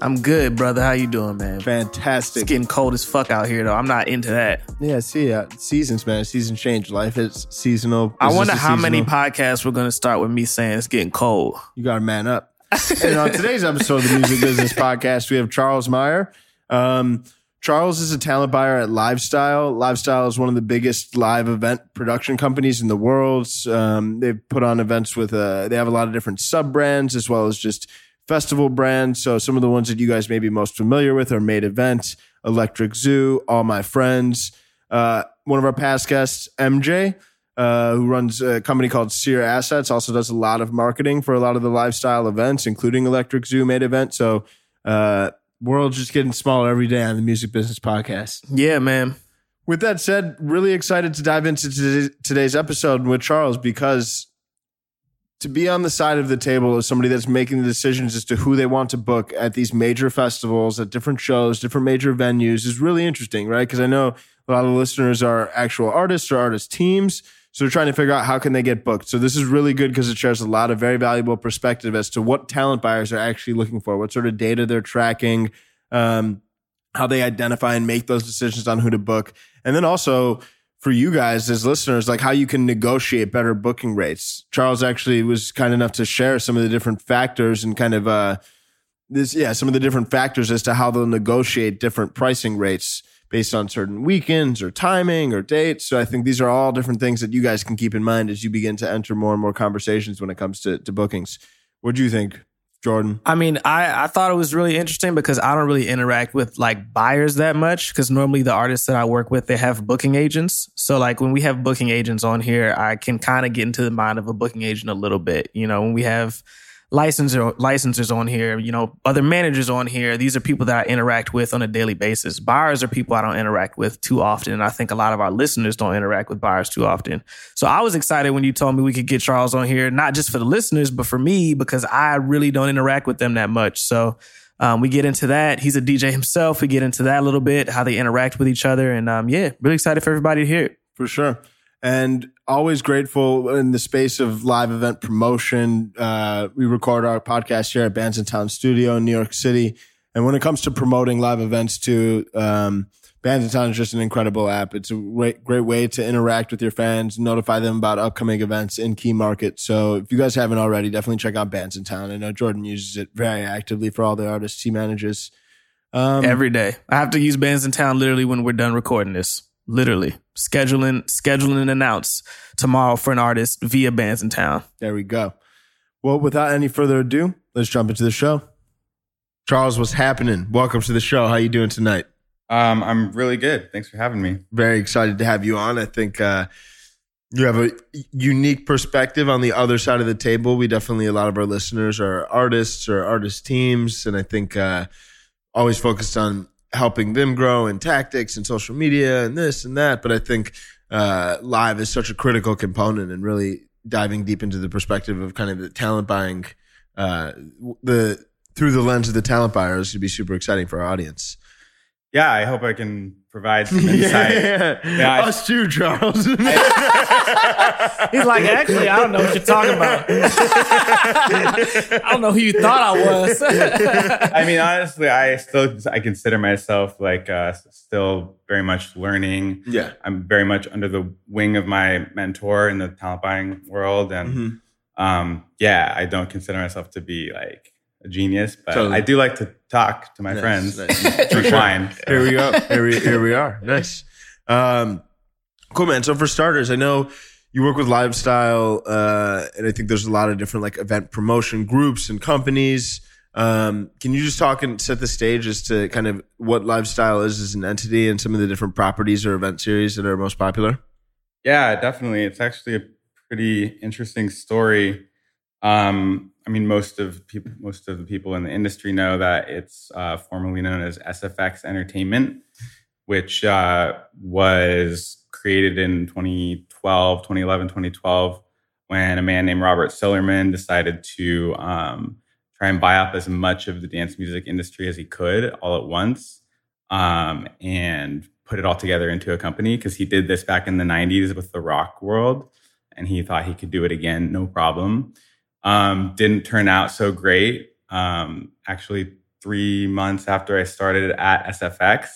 I'm good, brother. How you doing, man? Fantastic. It's getting cold as fuck out here, though. I'm not into that. Yeah, see, uh, seasons, man. Seasons change. Life is seasonal. I wonder how many podcasts we're going to start with me saying it's getting cold. You got to man up. and on today's episode of the Music Business Podcast, we have Charles Meyer. Um, Charles is a talent buyer at Lifestyle. Livestyle is one of the biggest live event production companies in the world. Um, they've put on events with, uh, they have a lot of different sub brands as well as just festival brands. So some of the ones that you guys may be most familiar with are Made Event, Electric Zoo, All My Friends. Uh, one of our past guests, MJ, uh, who runs a company called Sear Assets, also does a lot of marketing for a lot of the LiveStyle events, including Electric Zoo Made Event. So, uh, world's just getting smaller every day on the Music Business Podcast. Yeah, man. With that said, really excited to dive into today's episode with Charles because to be on the side of the table as somebody that's making the decisions as to who they want to book at these major festivals, at different shows, different major venues is really interesting, right? Because I know a lot of listeners are actual artists or artist teams. So they're trying to figure out how can they get booked. So this is really good because it shares a lot of very valuable perspective as to what talent buyers are actually looking for, what sort of data they're tracking, um, how they identify and make those decisions on who to book. And then also for you guys as listeners, like how you can negotiate better booking rates. Charles actually was kind enough to share some of the different factors and kind of uh this yeah, some of the different factors as to how they'll negotiate different pricing rates based on certain weekends or timing or dates. So I think these are all different things that you guys can keep in mind as you begin to enter more and more conversations when it comes to, to bookings. What do you think, Jordan? I mean, I, I thought it was really interesting because I don't really interact with like buyers that much because normally the artists that I work with, they have booking agents. So like when we have booking agents on here, I can kind of get into the mind of a booking agent a little bit. You know, when we have licensor licensors on here, you know, other managers on here, these are people that I interact with on a daily basis. Buyers are people I don't interact with too often. And I think a lot of our listeners don't interact with buyers too often. So I was excited when you told me we could get Charles on here, not just for the listeners, but for me, because I really don't interact with them that much. So um, we get into that. He's a DJ himself. We get into that a little bit, how they interact with each other. And um, yeah, really excited for everybody to hear it. For sure. And always grateful in the space of live event promotion. Uh, we record our podcast here at Bandsintown Studio in New York City. And when it comes to promoting live events to um, Bandsintown is just an incredible app. It's a great, great way to interact with your fans, notify them about upcoming events in key markets. So if you guys haven't already, definitely check out Bandsintown. I know Jordan uses it very actively for all the artists he manages. Um, Every day. I have to use Bandsintown literally when we're done recording this. Literally. Scheduling, scheduling and announce tomorrow for an artist via Bandsintown. There we go. Well, without any further ado, let's jump into the show. Charles, what's happening? Welcome to the show. How you doing tonight? Um, I'm really good. Thanks for having me. Very excited to have you on. I think uh, you have a unique perspective on the other side of the table. We definitely a lot of our listeners are artists or artist teams, and I think uh, always focused on helping them grow in tactics and social media and this and that. But I think uh, live is such a critical component and really diving deep into the perspective of kind of the talent buying, uh, the through the lens of the talent buyers would be super exciting for our audience. Yeah, I hope I can provide some insight. yeah, Yeah, I- us too, Charles. He's like, actually, I don't know what you're talking about. I don't know who you thought I was. I mean, honestly, I still I consider myself like uh, still very much learning. yeah, I'm very much under the wing of my mentor in the talent buying world, and Mhm. um, yeah, I don't consider myself to be like a genius, but Totally. I do like to talk to my Nice, friends, nice. drink wine. Here we go. Here we here we are. Nice. Um, cool, man. So for starters, I know you work with LiveStyle, uh, and I think there's a lot of different like event promotion groups and companies. Um, can you just talk and set the stage as to kind of what LiveStyle is as an entity and some of the different properties or event series that are most popular? Yeah, definitely. It's actually a pretty interesting story. Um, I mean, most of people, most of the people in the industry know that it's uh, formerly known as SFX Entertainment, which uh, was created in 2012, 2011, 2012, when a man named Robert Sillerman decided to um, try and buy up as much of the dance music industry as he could all at once, um, and put it all together into a company. Because he did this back in the 90s with the rock world, and he thought he could do it again, no problem um, didn't turn out so great. Um, actually, three months after I started at SFX,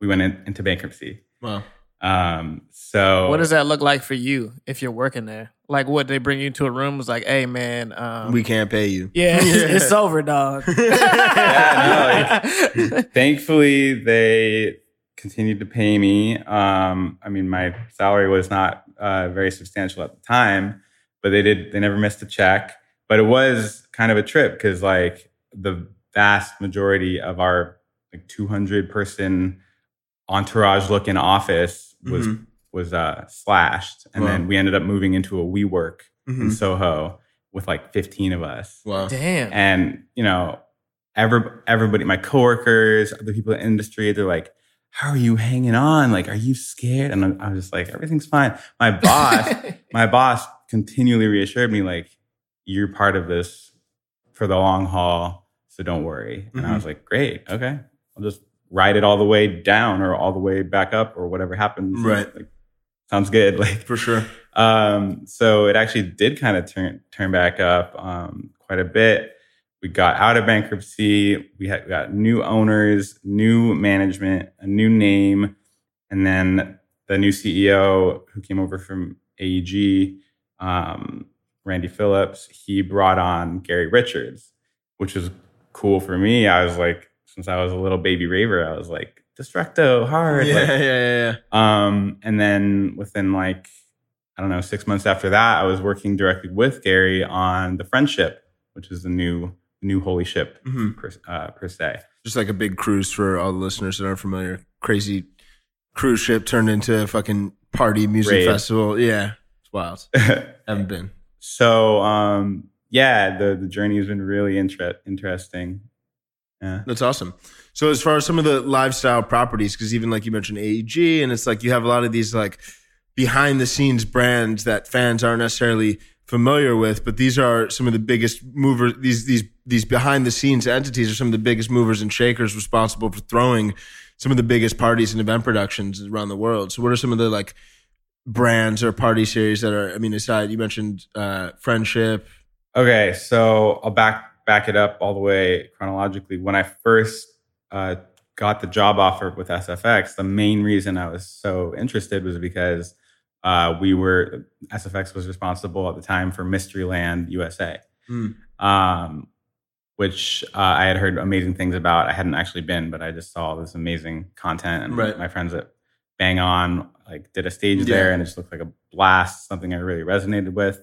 we went in, into bankruptcy. Wow. Um, so What does that look like for you if you're working there? Like, what they bring you to a room? Was like, hey, man, um, we can't pay you. yeah, it's, it's over, dog. Yeah, thankfully they continued to pay me. Um, I mean, my salary was not uh, very substantial at the time, but they did. They never missed a check. But it was kind of a trip because like the vast majority of our like 200 person entourage looking office was Mhm. was uh, slashed, and Wow. then we ended up moving into a WeWork in Mhm. Soho with like 15 of us Wow. Damn. and you know every, everybody my coworkers other people in the industry they're like how are you hanging on like are you scared and i'm, I'm just like everything's fine my boss my boss continually reassured me like you're part of this for the long haul so don't worry and i was like great okay i'll just ride it all the way down or all the way back up or whatever happens Right. like sounds good like For sure. um, so it actually did kind of turn turn back up um, quite a bit. We got out of bankruptcy. We had we got new owners, new management, a new name, and then the new CEO who came over from AEG, um, Randy Phillips. He brought on Gary Richards, which was cool for me. I was like, since I was a little baby raver, I was like, Destructo hard. Yeah, like, yeah, yeah, yeah. um, and then within like, I don't know, six months after that, I was working directly with Gary on the Friendship, which is the new new holy ship Mhm. per, uh, per se. Just like a big cruise for all the listeners that aren't familiar. Crazy cruise ship turned into a fucking party music Rave. festival. Yeah. It's wild. Haven't been. So um, yeah, the the journey has been really inter- interesting. Yeah. That's awesome. So as far as some of the LiveStyle properties, because even like you mentioned AEG, and it's like you have a lot of these like behind the scenes brands that fans aren't necessarily familiar with, but these are some of the biggest movers. These these these behind the scenes entities are some of the biggest movers and shakers responsible for throwing some of the biggest parties and event productions around the world. So what are some of the like brands or party series that are? I mean, aside you mentioned uh, friendship. Okay, so I'll back back it up all the way chronologically. When I first uh, got the job offer with SFX, the main reason I was so interested was because uh, we were SFX was responsible at the time for Mysteryland USA, Hmm. um, which uh, I had heard amazing things about. I hadn't actually been, but I just saw this amazing content, and Right. my friends at Bang On like did a stage Yeah. there, and it just looked like a blast. Something I really resonated with.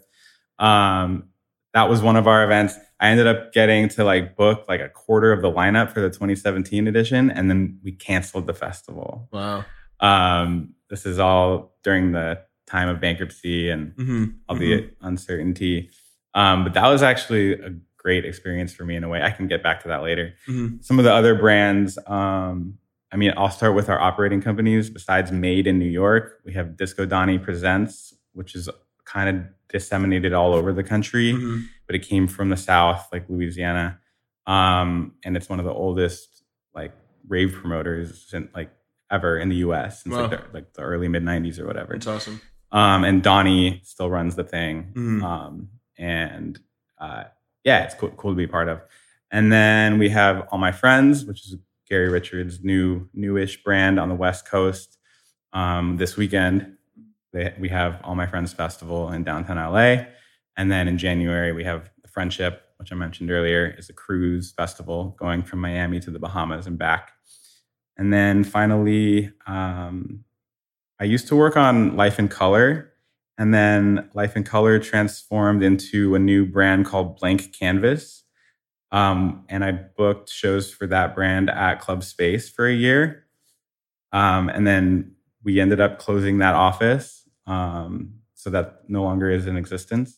Um, that was one of our events. I ended up getting to like book like a quarter of the lineup for the 2017 edition, and then we canceled the festival. Wow. Um, this is all during the time of bankruptcy and Mm-hmm. all the uncertainty. Um, but that was actually a great experience for me in a way. I can get back to that later. Mhm. Some of the other brands, um, I mean, I'll start with our operating companies. Besides Made in New York, we have Disco Donnie Presents, which is kind of disseminated all over the country Mhm. but it came from the South, like Louisiana. Um, and it's one of the oldest like rave promoters since like ever in the US since like, the, like the early mid 90s or whatever. It's awesome. Um, and Donnie still runs the thing. Mhm. Um, and uh, yeah, it's cool, cool to be part of. And then we have All My Friends, which is Gary Richards' new newish brand on the West Coast. Um, this weekend, they, we have All My Friends Festival in downtown LA. And then in January, we have the Friendship, which I mentioned earlier, is a cruise festival going from Miami to the Bahamas and back. And then finally, um, I used to work on Life in Color, and then Life in Color transformed into a new brand called Blank Canvas. Um, and I booked shows for that brand at Club Space for a year. Um, and then we ended up closing that office. Um, so that no longer is in existence.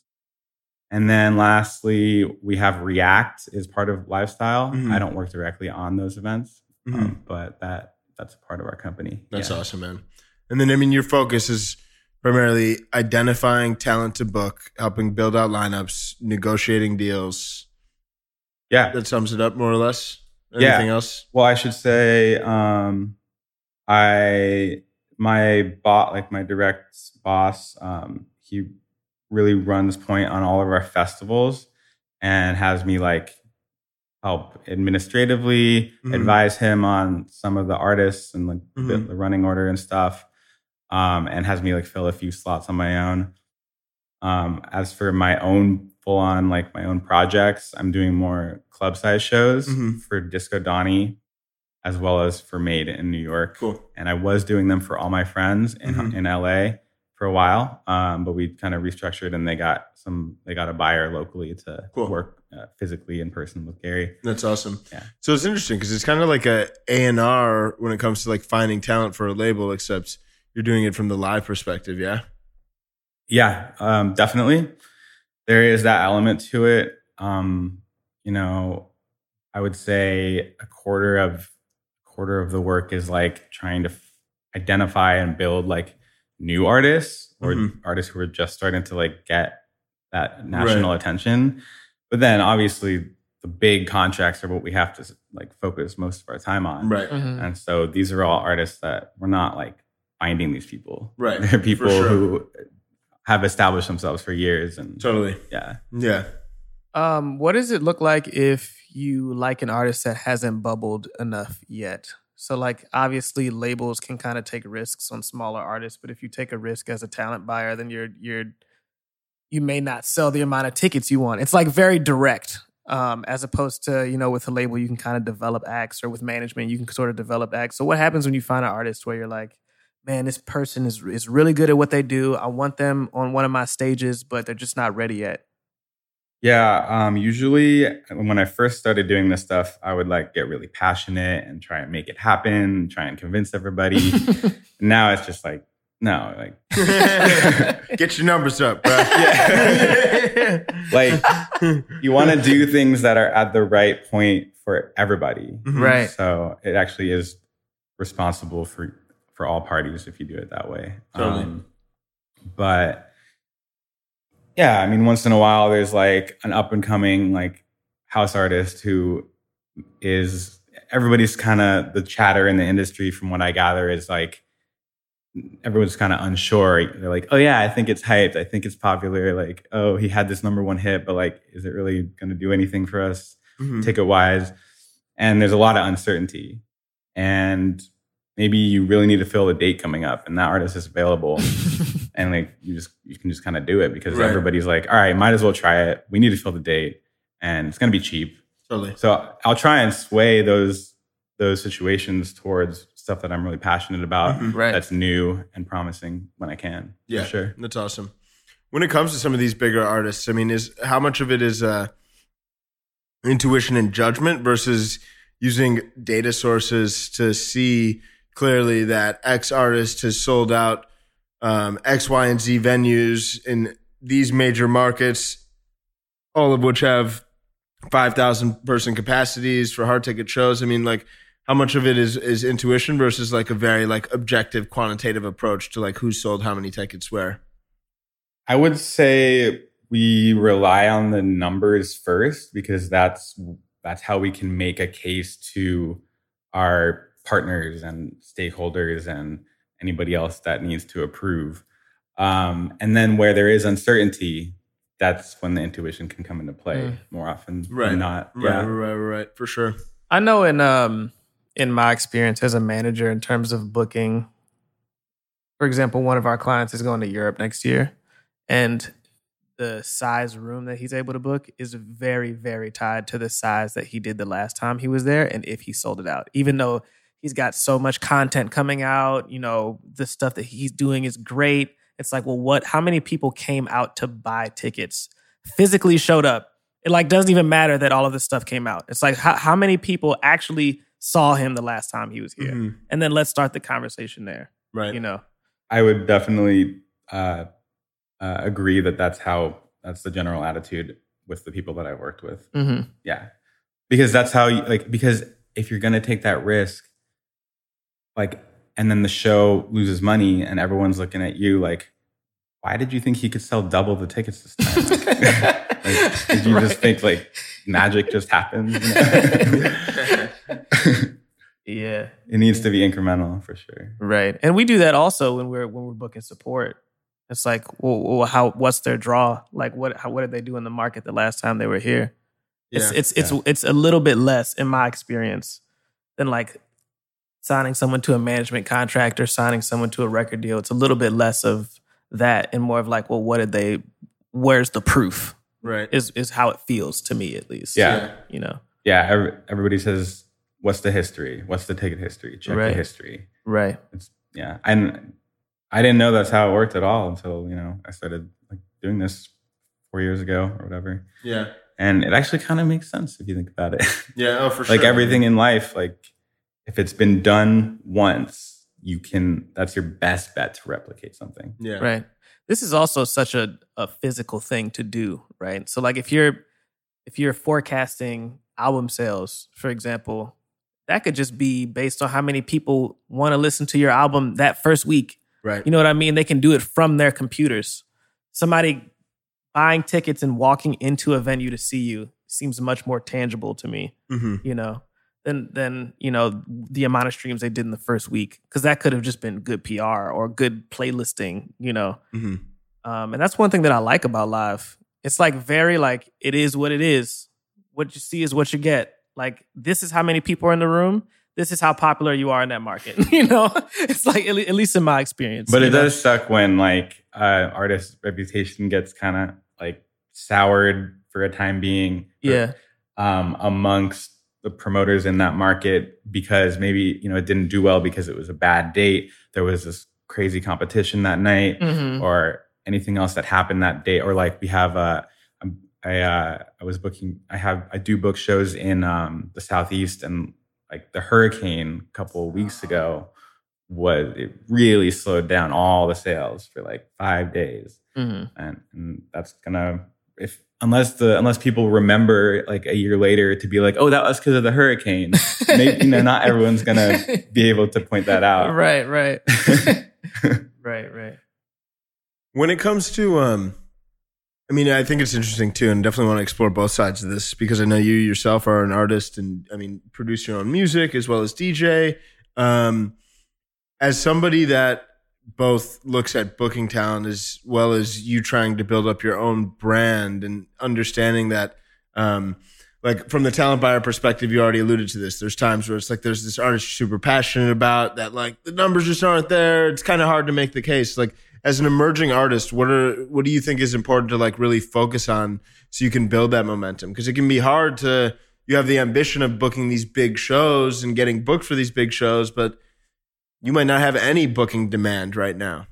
And then lastly, we have React is part of LiveStyle. Mhm. I don't work directly on those events, Mhm. um, but that that's a part of our company. That's Yeah. awesome, man. And then, I mean, your focus is primarily identifying talent to book, helping build out lineups, negotiating deals. Yeah. That sums it up more or less. Yeah. Anything else? Well, I should say, um, I my bot like my direct boss, um, he really runs point on all of our festivals and has me like help administratively Mhm. advise him on some of the artists and like the, Mhm. the running order and stuff um, and has me like fill a few slots on my own um, as for my own full on like my own projects i'm doing more club size shows Mhm. for disco donnie as well as for made in new york Cool. and i was doing them for all my friends in, Mhm. in la for a while um, but we kind of restructured and they got some they got a buyer locally to Cool. work uh, physically in person with gary That's awesome. Yeah. So it's interesting because it's kind of like a A and R when it comes to like finding talent for a label, except you're doing it from the live perspective. Yeah. Yeah, um, definitely. There is that element to it. Um, you know, I would say a quarter of quarter of the work is like trying to f- identify and build like new artists or Mhm. artists who are just starting to like get that national attention. But then obviously the big contracts are what we have to like focus most of our time on. Right. Mhm. And so these are all artists that we're not like finding these people. Right, They're people sure. who have established themselves for years and Totally. yeah. Yeah. Um, what does it look like if you like an artist that hasn't bubbled enough yet? So, like, obviously, labels can kind of take risks on smaller artists, but if you take a risk as a talent buyer, then you're you're you may not sell the amount of tickets you want. It's like very direct, um, as opposed to you know with a label you can kind of develop acts, or with management you can sort of develop acts. So, what happens when you find an artist where you're like, man, this person is is really good at what they do. I want them on one of my stages, but they're just not ready yet. Yeah. Um, usually when I first started doing this stuff, I would like get really passionate and try and make it happen, try and convince everybody. now it's just like, no, like Get your numbers up, bro. Yeah. like you want to do things that are at the right point for everybody. Mhm. Right. So it actually is responsible for for all parties if you do it that way. Um, but yeah, I mean, once in a while, there's like an up and coming like house artist who is everybody's kind of the chatter in the industry. From what I gather, is like everyone's kind of unsure. They're like, oh yeah, I think it's hyped. I think it's popular. Like, oh, he had this number one hit, but like, is it really going to do anything for us? Mhm. ticket wise. And there's a lot of uncertainty. And maybe you really need to fill a date coming up and that artist is available. and like you just you can just kind of do it because Right. everybody's like, all right, might as well try it. We need to fill the date and it's gonna be cheap. Totally. So I'll try and sway those those situations towards stuff that I'm really passionate about Mhm. right. that's new and promising when I can. Yeah, sure. That's awesome. When it comes to some of these bigger artists, I mean, is how much of it is uh, intuition and judgment versus using data sources to see clearly that X artist has sold out um, X, Y, and Z venues in these major markets, all of which have five thousand person capacities for hard ticket shows. I mean, like how much of it is is intuition versus like a very like objective quantitative approach to like who sold how many tickets where I would say we rely on the numbers first because that's that's how we can make a case to our partners and stakeholders and anybody else that needs to approve. Um, and then where there is uncertainty, that's when the intuition can come into play Mm. more often Right. than not. right Yeah. right right right for sure I know in um in my experience as a manager in terms of booking, for example, one of our clients is going to Europe next year, and the size room that he's able to book is very very tied to the size that he did the last time he was there, and if he sold it out, even though he's got so much content coming out, you know, the stuff that he's doing is great. It's like, well, what? How many people came out to buy tickets? Physically showed up it like doesn't even matter that all of this stuff came out. It's like how, how many people actually saw him the last time he was here, Mhm. and then let's start the conversation there. right You know, I would definitely uh, uh, agree that that's how that's the general attitude with the people that I've worked with. hmm Yeah. Because that's how you like because if you're going to take that risk like and then the show loses money and everyone's looking at you like why did you think he could sell double the tickets this time? Like, like, did you just think like magic just happens? you know? Yeah. it needs to be incremental for sure. Right. And we do that also when we're when we're booking support. It's like, well, well how what's their draw? Like what how, what did they do in the market the last time they were here? It's Yeah. it's it's Yeah. it's a little bit less in my experience than like signing someone to a management contract or signing someone to a record deal. It's a little bit less of that and more of like, well, what did they where's the proof? Right. Is is how it feels to me at least. Yeah. You know. Yeah, every, everybody says what's the history? What's the ticket history? Check Right. the history. Right. It's yeah. And I didn't know that's how it worked at all until, you know, I started like doing this 4 years ago or whatever. Yeah. And it actually kind of makes sense if you think about it. Yeah. Oh, for sure. like everything in life like if it's been done once you can that's your best bet to replicate something Yeah. Right. This is also such a, a physical thing to do, right? So like if you're if you're forecasting album sales, for example, that could just be based on how many people want to listen to your album that first week. Right. You know what I mean? They can do it from their computers. Somebody buying tickets and walking into a venue to see you seems much more tangible to me, hmm you know, than than, you know, the amount of streams they did in the first week cuz that could have just been good PR or good playlisting, you know. hmm Um, and that's one thing that I like about live. It's like very like it is what it is. What you see is what you get. Like this is how many people are in the room. This is how popular you are in that market. you know, it's like at least in my experience. but it know? does suck when like uh artist's reputation gets kind of like soured for a time being Yeah, um amongst the promoters in that market because maybe you know it didn't do well because it was a bad date there was this crazy competition that night Mhm. or anything else that happened that day or like we have a I, uh I was booking I have I do book shows in um the southeast and like the hurricane a couple of weeks ago was it really slowed down all the sales for like 5 days Mhm. and, and that's gonna if unless the unless people remember like a year later to be like oh that was because of the hurricane maybe you know not everyone's gonna be able to point that out right, right, right, right. When it comes to, um, I mean, I think it's interesting too, and definitely want to explore both sides of this because I know you yourself are an artist and I mean, produce your own music as well as DJ. Um, as somebody that both looks at booking talent as well as you trying to build up your own brand and understanding that, um, like from the talent buyer perspective, you already alluded to this. There's times where it's like there's this artist you're super passionate about that like the numbers just aren't there. It's kind of hard to make the case. Like as an emerging artist, what are what do you think is important to like really focus on so you can build that momentum? Because it can be hard to you have the ambition of booking these big shows and getting booked for these big shows, but you might not have any booking demand right now.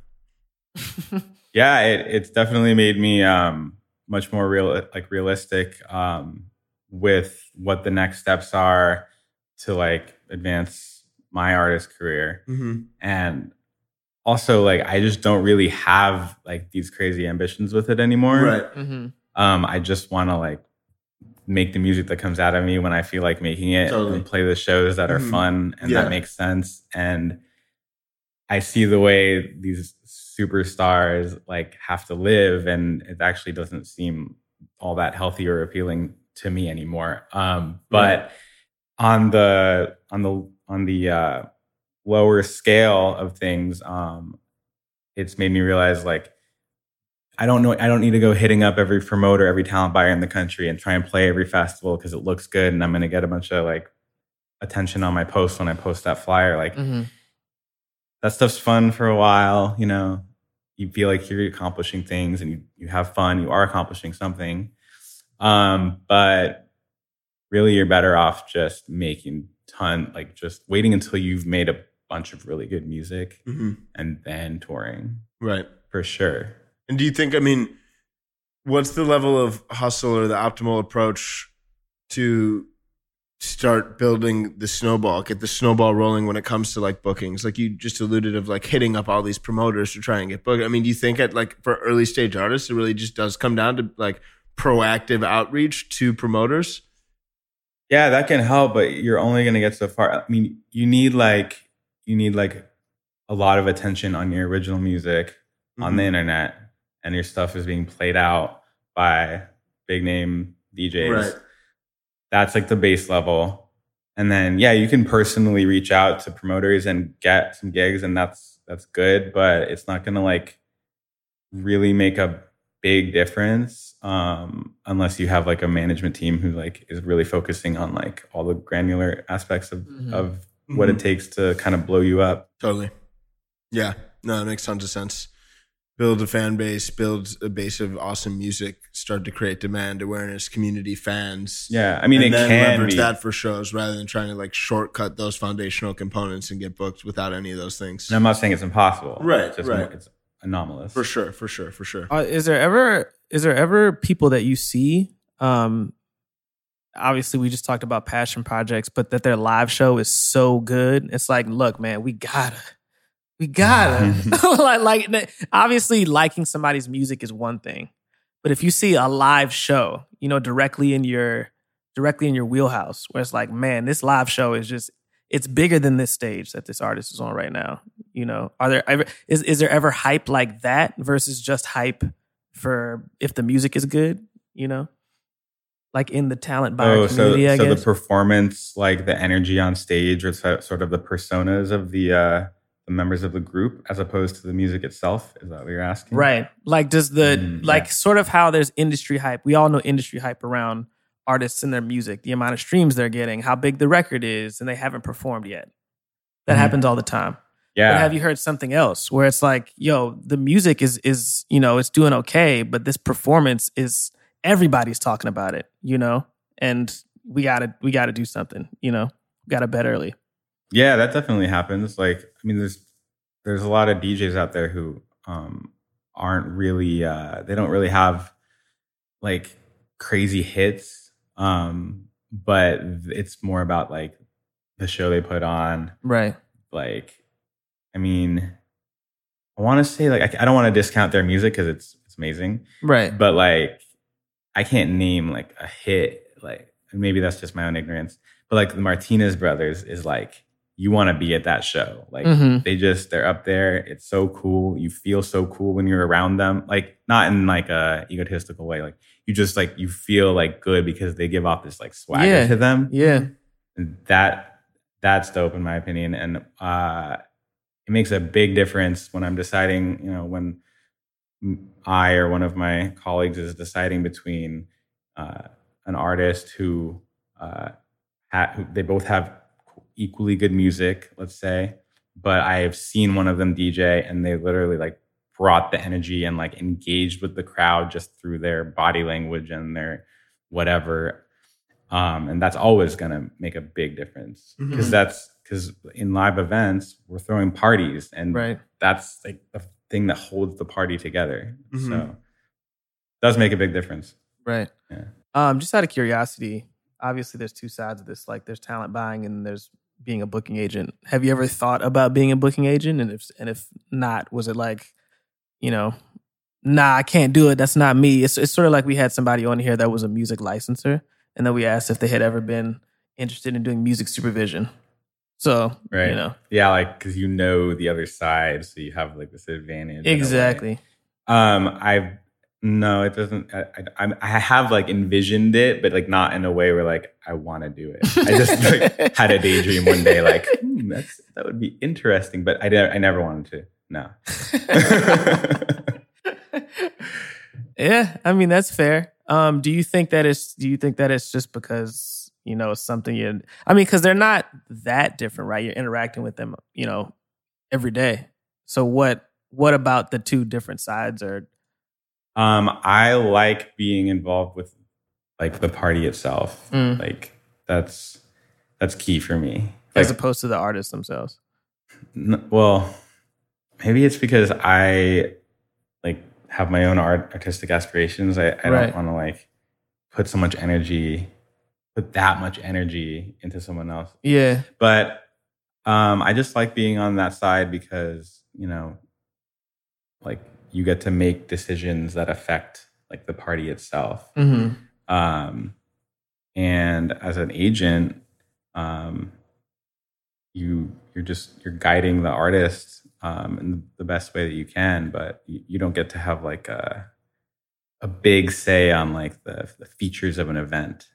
yeah it, it's definitely made me um much more real like realistic um with what the next steps are to like advance my artist career Mm-hmm. and also like i just don't really have like these crazy ambitions with it anymore hmm um i just want to like make the music that comes out of me when i feel like making it Totally. and play the shows that are Mhm. fun and Yeah. that makes sense and i see the way these superstars like have to live and it actually doesn't seem all that healthy or appealing to me anymore. Um but on the on the on the uh lower scale of things um it's made me realize like I don't know I don't need to go hitting up every promoter, every talent buyer in the country and try and play every festival because it looks good and I'm going to get a bunch of like attention on my post when I post that flyer. Like hmm that stuff's fun for a while, you know. You feel like you're accomplishing things and you, you have fun, you are accomplishing something. Um, but really you're better off just making ton like just waiting until you've made a bunch of really good music Mm-hmm. and then touring Right. for sure. And do you think, I mean, what's the level of hustle or the optimal approach to start building the snowball, get the snowball rolling when it comes to like bookings? Like you just alluded of like hitting up all these promoters to try and get booked. I mean, do you think at like for early stage artists, it really just does come down to like proactive outreach to promoters? Yeah, that can help, but you're only going to get so far. I mean, you need like you need like a lot of attention on your original music on the Mhm. internet, and your stuff is being played out by big name DJs. Right. That's like the base level, and then yeah, you can personally reach out to promoters and get some gigs, and that's that's good, but it's not going to like really make a big difference um, unless you have like a management team who like is really focusing on like all the granular aspects of Mhm. of what Mhm. it takes to kind of blow you up. Totally. Yeah. No, that makes tons of sense. Build a fan base, build a base of awesome music, start to create demand, awareness, community, fans. Yeah, I mean and it then can leverage be. that for shows rather than trying to like shortcut those foundational components and get booked without any of those things. And I'm not saying it's impossible. Right, It's just right. more- it's anomalous. For sure, for sure, for sure. Uh, is there ever is there ever people that you see? Um, obviously, we just talked about passion projects, but that their live show is so good. It's like, look, man, we gotta, we gotta. like, like, obviously, liking somebody's music is one thing, but if you see a live show, you know, directly in your directly in your wheelhouse, where it's like, man, this live show is just it's bigger than this stage that this artist is on right now. You know, are there ever is is there ever hype like that versus just hype for if the music is good? You know, like in the talent buyer Oh, so community, I so the performance, like the energy on stage, or sort of the personas of the uh, the members of the group, as opposed to the music itself. Is that what you're asking? Right. Like does the Mm, like yeah. sort of how there's industry hype. We all know industry hype around artists and their music, the amount of streams they're getting, how big the record is, and they haven't performed yet. That Mhm. happens all the time. Yeah. But have you heard something else where it's like, yo, the music is is, you know, it's doing okay, but this performance is everybody's talking about it, you know? And we gotta we gotta do something, you know. We gotta bet early. Yeah, that definitely happens. Like, I mean, there's there's a lot of DJs out there who um, aren't really uh, they don't really have like crazy hits, um, but it's more about like the show they put on. Right. Like, I mean, I want to say like I, I don't want to discount their music because it's it's amazing, Right. but like I can't name like a hit. Like maybe that's just my own ignorance, but like the Martinez brothers is like you want to be at that show. Like Mhm. they just they're up there. It's so cool. You feel so cool when you're around them. Like not in like a egotistical way. Like you just like you feel like good because they give off this like swagger Yeah. to them. Yeah. And that that's dope in my opinion. And uh it makes a big difference when I'm deciding, you know, when I or one of my colleagues is deciding between uh, an artist who, uh, ha- who they both have equally good music, let's say, but I have seen one of them DJ and they literally like brought the energy and like engaged with the crowd just through their body language and their whatever. Um, and that's always going to make a big difference because Mhm. that's because in live events we're throwing parties and Right. that's like the thing that holds the party together. Mhm. So does make a big difference. Right. Yeah. Um, just out of curiosity, obviously there's two sides of this. Like there's talent buying and there's being a booking agent. Have you ever thought about being a booking agent? And if and if not, was it like, you know, nah, I can't do it. That's not me. It's it's sort of like we had somebody on here that was a music licenser, and then we asked if they had ever been interested in doing music supervision. So Right. you know Yeah, like because you know the other side, so you have like this advantage. in a way. exactly. Um, I've no, it doesn't. I, I, I'm- have like envisioned it, but like not in a way where like I want to do it. I just like had a daydream one day, like hmm, that's that would be interesting, but I I never wanted to. No. yeah, I mean that's fair. Um, do you think that it's do you think that it's just because you know something you? I mean, because they're not that different, right? You're interacting with them, you know, every day. So what what about the two different sides? Or Um, I like being involved with like the party itself. Mm. Like that's that's key for me. as Like, opposed to the artists themselves? n- well, maybe it's because I like have my own art artistic aspirations. I, I Right. don't want to like put so much energy put that much energy into someone else. Yeah. But um, I just like being on that side because you know, like you get to make decisions that affect like the party itself. Mm-hmm. Um, and as an agent, um, you you're just you're guiding the artist um, in the best way that you can, but you, you don't get to have like a a big say on like the, the features of an event.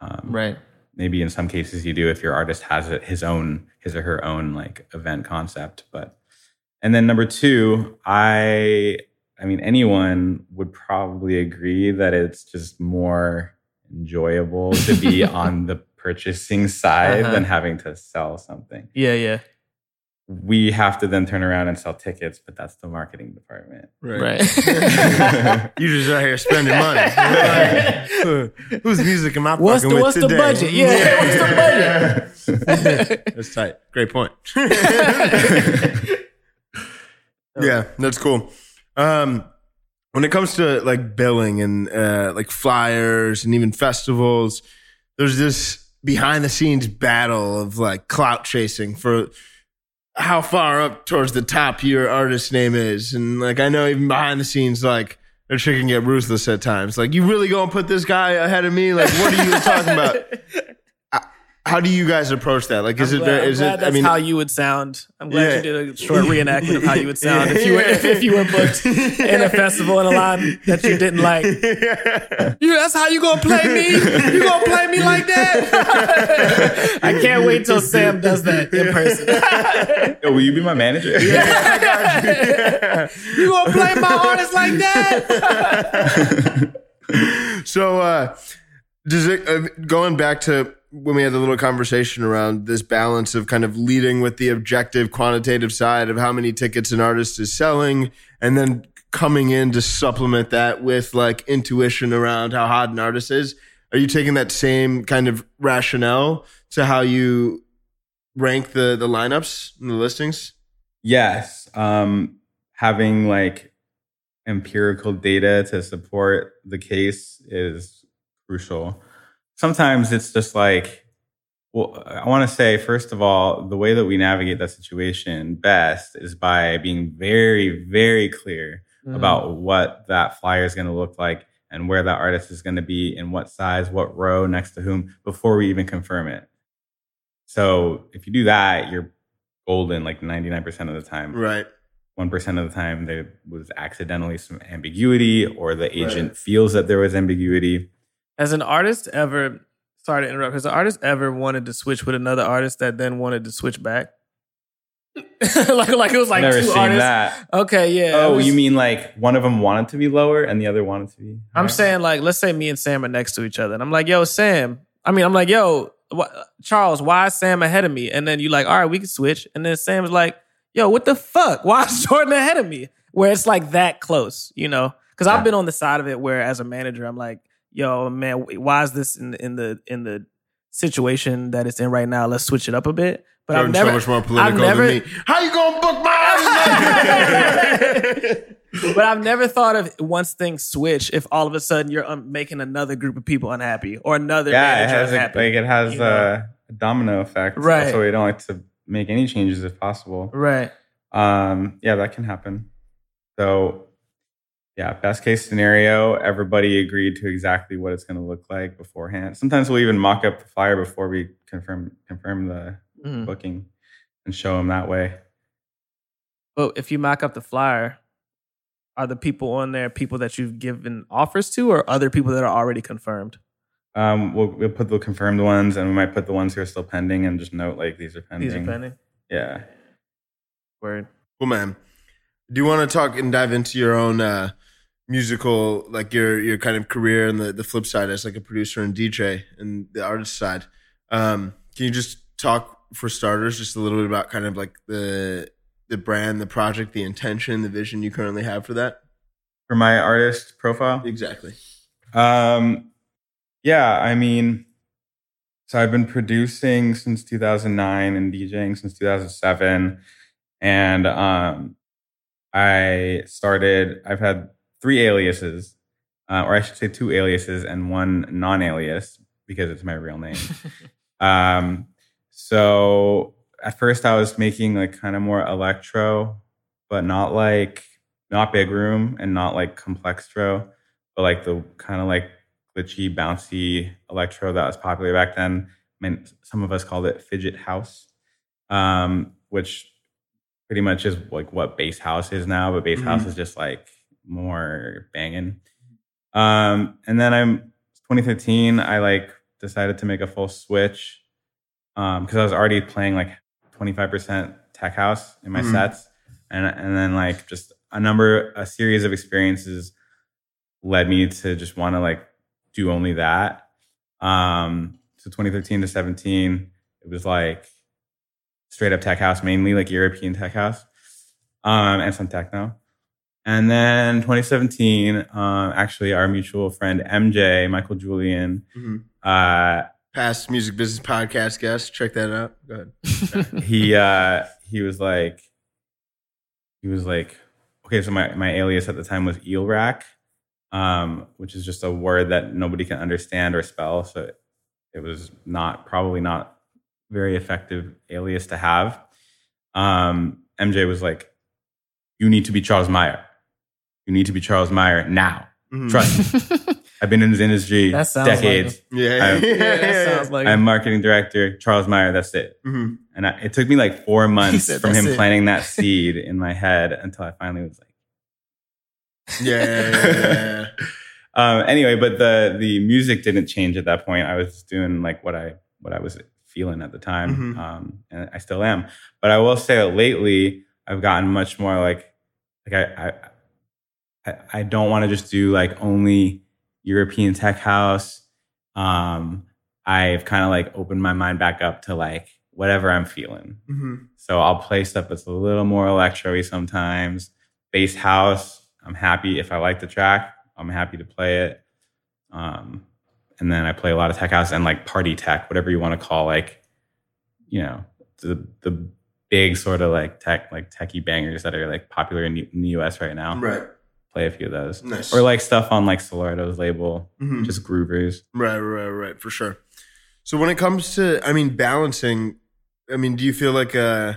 Um, Right. maybe in some cases you do if your artist has his own his or her own like event concept but and then number two i i mean anyone would probably agree that it's just more enjoyable to be on the purchasing side Uh-huh. than having to sell something Yeah. Yeah. we have to then turn around and sell tickets but that's the marketing department Right. you just out here spending money. Like, Whose music am I What's fucking the- with what's the today? budget? Yeah, what's the budget? That's tight. Great point. Yeah, that's cool. Um, when it comes to like billing and uh, like flyers and even festivals, there's this behind the scenes battle of like clout chasing for how far up towards the top your artist name is. And like I know even behind the scenes, like shit can get ruthless at times. Like you really gonna put this guy ahead of me? Like what are you talking about? How do you guys approach that? Like is I'm it glad, is I'm it that's I mean how you would sound. I'm glad Yeah. you did a short reenactment of how you would sound if you were if, if you were booked in a festival in a line that you didn't like. You, that's how you gonna play me? You gonna play me like that? I can't wait till Sam does that in person. Yo, will you be my manager You gonna play my artist like that? so uh does it uh, going back to when we had the little conversation around this balance of kind of leading with the objective quantitative side of how many tickets an artist is selling and then coming in to supplement that with like intuition around how hot an artist is are you taking that same kind of rationale to how you rank the the lineups and the listings Yes. Um, having like empirical data to support the case is crucial. Sometimes it's just like, well, I want to say, first of all, the way that we navigate that situation best is by being very, very clear Mm-hmm. about what that flyer is going to look like and where that artist is going to be in what size, what row, next to whom, before we even confirm it. So if you do that, you're golden like 99% of the time. right 1% of the time, there was accidentally some ambiguity or the agent feels that there was ambiguity. Has an artist ever sorry to interrupt, has an artist ever wanted to switch with another artist that then wanted to switch back? like like it was like Never two seen artists. that. Okay, yeah. Oh, was- you mean like one of them wanted to be lower and the other wanted to be? I'm saying like, let's say me and Sam are next to each other, and I'm like, "Yo, Sam." I mean, I'm like, "Yo, wh- Charles, why is Sam ahead of me?" And then you like, "All right, we can switch." And then Sam's like, "Yo, what the fuck? Why is Jordan ahead of me?" Where it's like that close, you know? Because Yeah. I've been on the side of it where, as a manager, I'm like, "Yo, man, why is this in in the in the situation that it's in right now? Let's switch it up a bit." But I've Jordan's never, so much more political never- than me how you gonna book my artist but I've never thought of once things switch, if all of a sudden you're um, making another group of people unhappy or another Yeah, it manager has a, like it has you know? a, a domino effect. Right. So we don't like to make any changes if possible. right. Um, yeah, that can happen. So, yeah, best case scenario, everybody agreed to exactly what it's going to look like beforehand. Sometimes we'll even mock up the flyer before we confirm confirm the Mhm. booking and show them that way. But if you mock up the flyer, are the people on there people that you've given offers to, or other people that are already confirmed? Um, we'll, we'll put the confirmed ones, and we might put the ones who are still pending, and just note like these are pending. These are pending. Yeah. Word. Cool, man. Do you want to talk and dive into your own uh, musical, like your your kind of career and the, the flip side as like a producer and DJ and the artist side? Um, can you just talk for starters, just a little bit about kind of like the the brand, the project, the intention, the vision you currently have for that? For my artist profile, Exactly. Um, yeah, I mean, so I've been producing since 2009 and DJing since 2007. And um, I started, I've had three aliases, uh, or I should say two aliases and one non alias because it's my real name. um, so at first I was making like kind of more electro, but not like not big room and not like complextro, but like the kind of like glitchy, bouncy electro that was popular back then. I mean, some of us called it fidget house, um, which pretty much is like what bass house is now, but bass house Mhm. is just like more banging. Um, and then I'm 2015, I like decided to make a full switch um because I was already playing like 25% tech house in my Mhm. sets. And and then like just a number a series of experiences led me to just want to like do only that. Um so 2013 to 17, it was like straight up tech house, mainly like European tech house. Um and some techno. And then 2017, um, actually, our mutual friend MJ, Michael Julian, Mhm. uh, Past music business podcast guest. Check that out. Go ahead. he uh, he was like, he was like, okay, so my, my alias at the time was eel rack, um, which is just a word that nobody can understand or spell. So it was not probably not very effective alias to have. Um, MJ was like, you need to be Charles Meyer. You need to be Charles Meyer now. Mhm. Trust me. I've been in this industry That sounds like decades. Yeah. I'm- yeah, that sounds like I'm marketing director, Charles Meyer. That's it. Mhm. And I, it took me like four months said, from him it." planting that seed in my head until I finally was like, Yeah. yeah, yeah, yeah. um, anyway, but the the music didn't change at that point. I was just doing like what I what I was feeling at the time, Mhm. um, and I still am. But I will say that lately I've gotten much more like like I I I, don't want to just do like only European tech house. Um, I've kind of like opened my mind back up to like whatever I'm feeling. Mhm. So I'll play stuff that's a little more electro-y sometimes. Bass house, I'm happy if I like the track, I'm happy to play it. Um, and then I play a lot of tech house and like party tech, whatever you want to call like, you know, the the big sort of like tech like techie bangers that are like popular in, in the US right now. Right. Play a few of those. Nice. Or like stuff on like Solardo's label, Mhm. just groovers. Right, right, right, for sure. So when it comes to, I mean, balancing, I mean, do you feel like uh,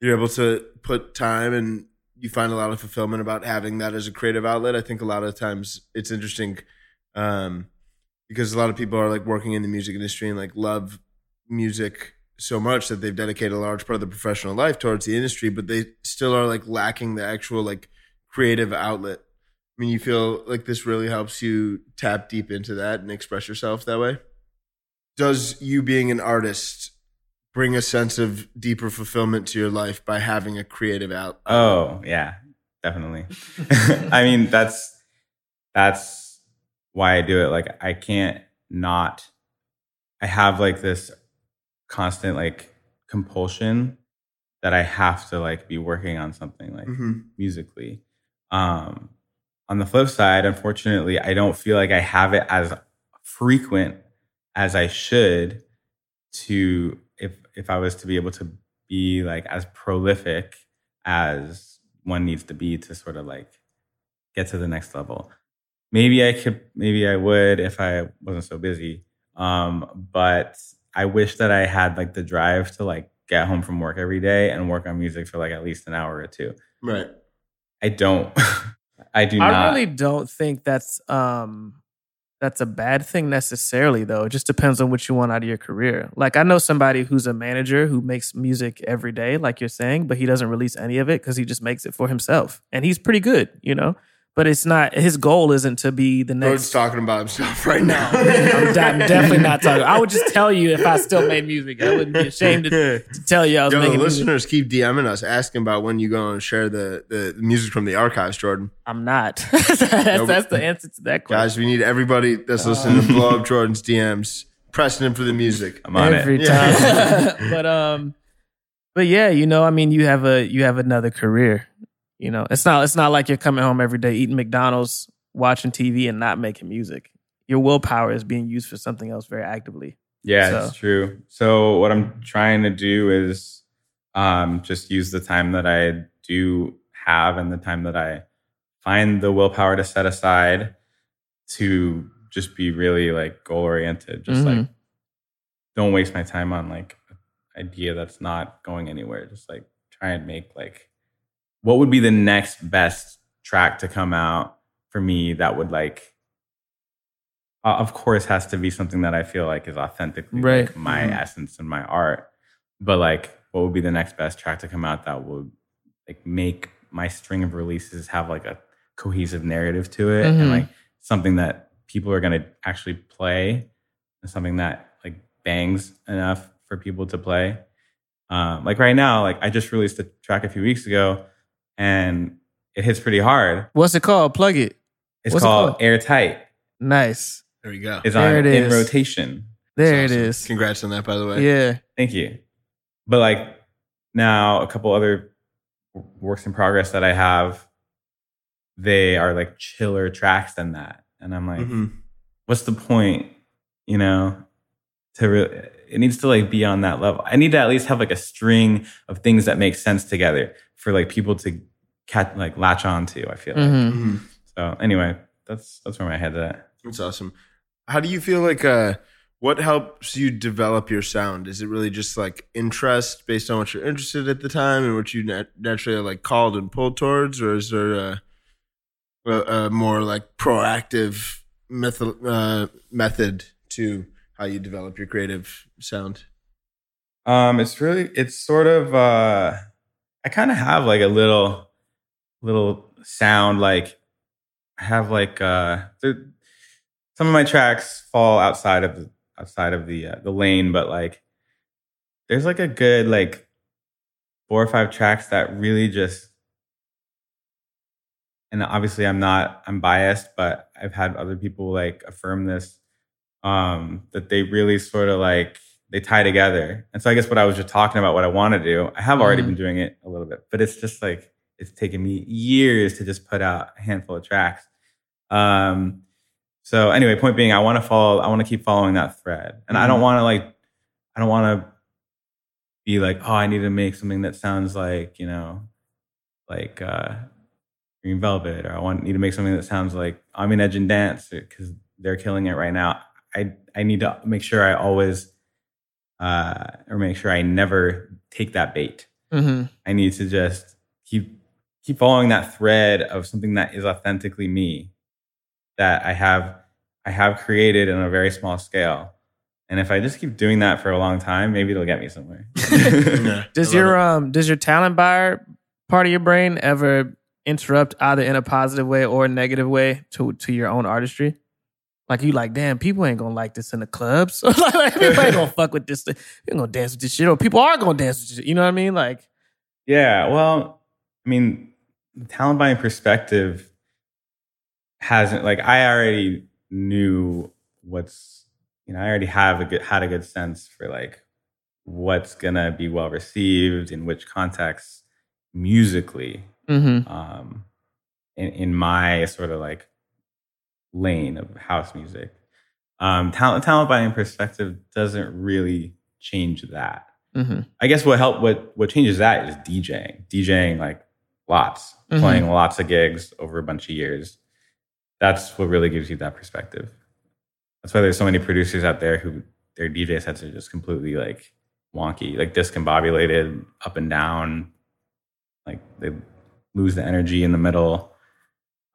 you're able to put time and you find a lot of fulfillment about having that as a creative outlet? I think a lot of times it's interesting um, because a lot of people are like working in the music industry and like love music so much that they've dedicated a large part of their professional life towards the industry, but they still are like lacking the actual like creative outlet. I mean, you feel like this really helps you tap deep into that and express yourself that way? Does you being an artist bring a sense of deeper fulfillment to your life by having a creative out? Oh yeah, definitely. I mean, that's that's why I do it. Like I can't not. I have like this constant like compulsion that I have to like be working on something like Mhm. musically. Um, on the flip side, unfortunately, I don't feel like I have it as frequent as I should to if if I was to be able to be like as prolific as one needs to be to sort of like get to the next level. Maybe I could maybe I would if I wasn't so busy. Um, but I wish that I had like the drive to like get home from work every day and work on music for like at least an hour or two. Right. I don't. I do not I not. really don't think that's um that's a bad thing necessarily though. It just depends on what you want out of your career. Like I know somebody who's a manager who makes music every day, like you're saying, but he doesn't release any of it because he just makes it for himself. And he's pretty good, you know? But it's not his goal isn't to be the George's next talking about himself right now. I'm, de- I'm definitely not talking. I would just tell you if I still made music. I wouldn't be ashamed to, to tell you I was Yo, the making music. listeners keep DMing us asking about when you go and share the, the music from the archives, Jordan. I'm not. that's, that's the answer to that question. Guys, we need everybody that's listening to blow up Jordan's DMs, pressing him for the music. I'm on every it. time. but um, but yeah, you know, I mean, you have a you have another career. You know, it's not it's not like you're coming home every day eating McDonald's, watching TV, and not making music. Your willpower is being used for something else very actively. Yeah, So- it's true. So what I'm trying to do is um, just use the time that I do have and the time that I find the willpower to set aside to just be really like goal oriented. Just like Mhm. don't waste my time on like an idea that's not going anywhere. Just like try and make like what would be the next best track to come out for me that would like uh, of course has to be something that I feel like is authentically Right. like my Mhm. essence and my art. But like what would be the next best track to come out that would like make my string of releases have like a cohesive narrative to it Mhm. and like something that people are going to actually play and something that like bangs enough for people to play um, like right now like i just released a track a few weeks ago and it hits pretty hard What's it called? Plug it. it's What's it called called? airtight Nice. There we go. it's There on it in is. rotation There That's it awesome. is. Congrats on that, by the way. Yeah. thank you but like now a couple other works in progress that i have they are like chiller tracks than that and i'm like Mhm. what's the point you know to re- it needs to like be on that level i need to at least have like a string of things that make sense together for like people to catch like latch on to i feel like Mhm. Mhm. so anyway that's that's where my head's at That's awesome. How do you feel like uh what helps you develop your sound? Is it really just like interest based on what you're interested at the time and what you nat- naturally are like called and pulled towards, or is there a, a, a more like proactive method uh, method to how you develop your creative sound? um it's really it's sort of uh i kind of have like a little little sound like i have like uh some of my tracks fall outside of the outside of the uh, the lane but like there's like a good like four or five tracks that really just and obviously i'm not i'm biased but i've had other people like affirm this um that they really sort of like they tie together and so i guess what i was just talking about what i want to do i have already Mhm. been doing it a little bit but it's just like it's taken me years to just put out a handful of tracks um so anyway point being i want to follow i want to keep following that thread and i don't Mhm. want to like i don't want to be like oh i need to make something that sounds like you know like uh green velvet or i want need to make something that sounds like i'm in edge and dance because they're killing it right now i i need to make sure i always uh or make sure i never take that bait Mhm. I need to just keep keep following that thread of something that is authentically me that I have I have created on a very small scale. And if I just keep doing that for a long time, maybe it'll get me somewhere. Yeah, Does your it. um does your talent buyer part of your brain ever interrupt either in a positive way or a negative way to to your own artistry? Like you like, damn, people ain't gonna like this in the clubs. like people ain't gonna fuck with this. They ain't gonna dance with this shit. Or people are gonna dance with this shit. You know what I mean? Like, yeah, well, I mean, the talent buying perspective hasn't like I already knew what's you know, I already have a good had a good sense for like what's gonna be well received in which context musically mm-hmm. um, in, in my sort of like lane of house music. Um, talent, talent buying perspective doesn't really change that. Mm-hmm. I guess what help what what changes that is DJing, DJing like lots, Mhm. playing lots of gigs over a bunch of years. That's what really gives you that perspective. That's why there's so many producers out there who their DJ sets are just completely like wonky, like discombobulated, up and down, like they lose the energy in the middle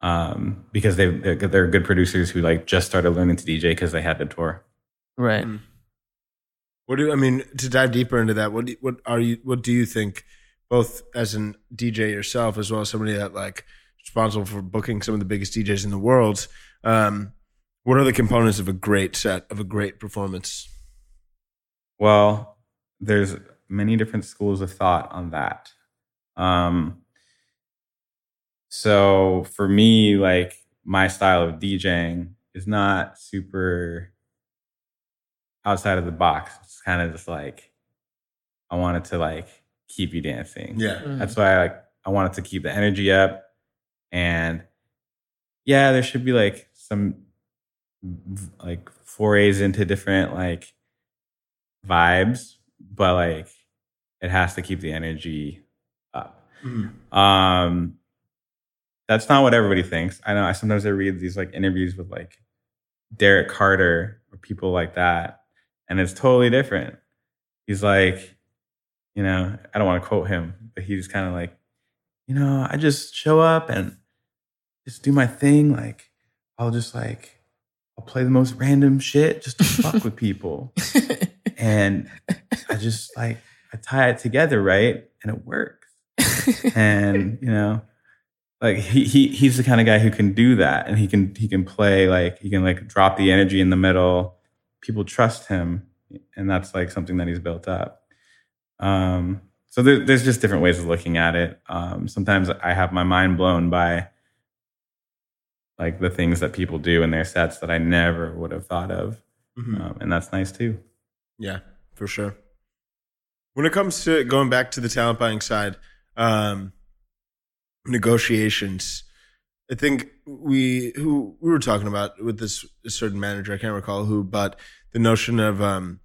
um, because they they're, they're good producers who like just started learning to DJ because they had to tour. Right. Mm. What do I mean to dive deeper into that? What do, what are you? What do you think, both as an DJ yourself as well as somebody that like responsible for booking some of the biggest DJs in the world? Um, what are the components of a great set of a great performance? Well, there's many different schools of thought on that. Um, so for me, like my style of DJing is not super outside of the box. It's kind of just like I wanted to like keep you dancing. Yeah, Mhm. That's why I like I wanted to keep the energy up and yeah, there should be like some like forays into different like vibes, but like it has to keep the energy up. Um that's not what everybody thinks. I know I sometimes I read these like interviews with like Derrick Carter or people like that. And it's totally different. He's like, you know, I don't want to quote him, but he's kind of like, you know, I just show up and just do my thing. Like, I'll just like, I'll play the most random shit just to fuck with people. And I just like, I tie it together, right? And it works. and, you know, like he, he he's the kind of guy who can do that and he can he can play like he can like drop the energy in the middle. People trust him and that's like something that he's built up. Um so there, there's just different ways of looking at it. Um sometimes i have my mind blown by like the things that people do in their sets that i never would have thought of. Mhm. um, and that's nice too. Yeah, for sure. When it comes to going back to the talent buying side, um, negotiations, I think we who we were talking about with this certain manager, I can't recall who, but the notion of um,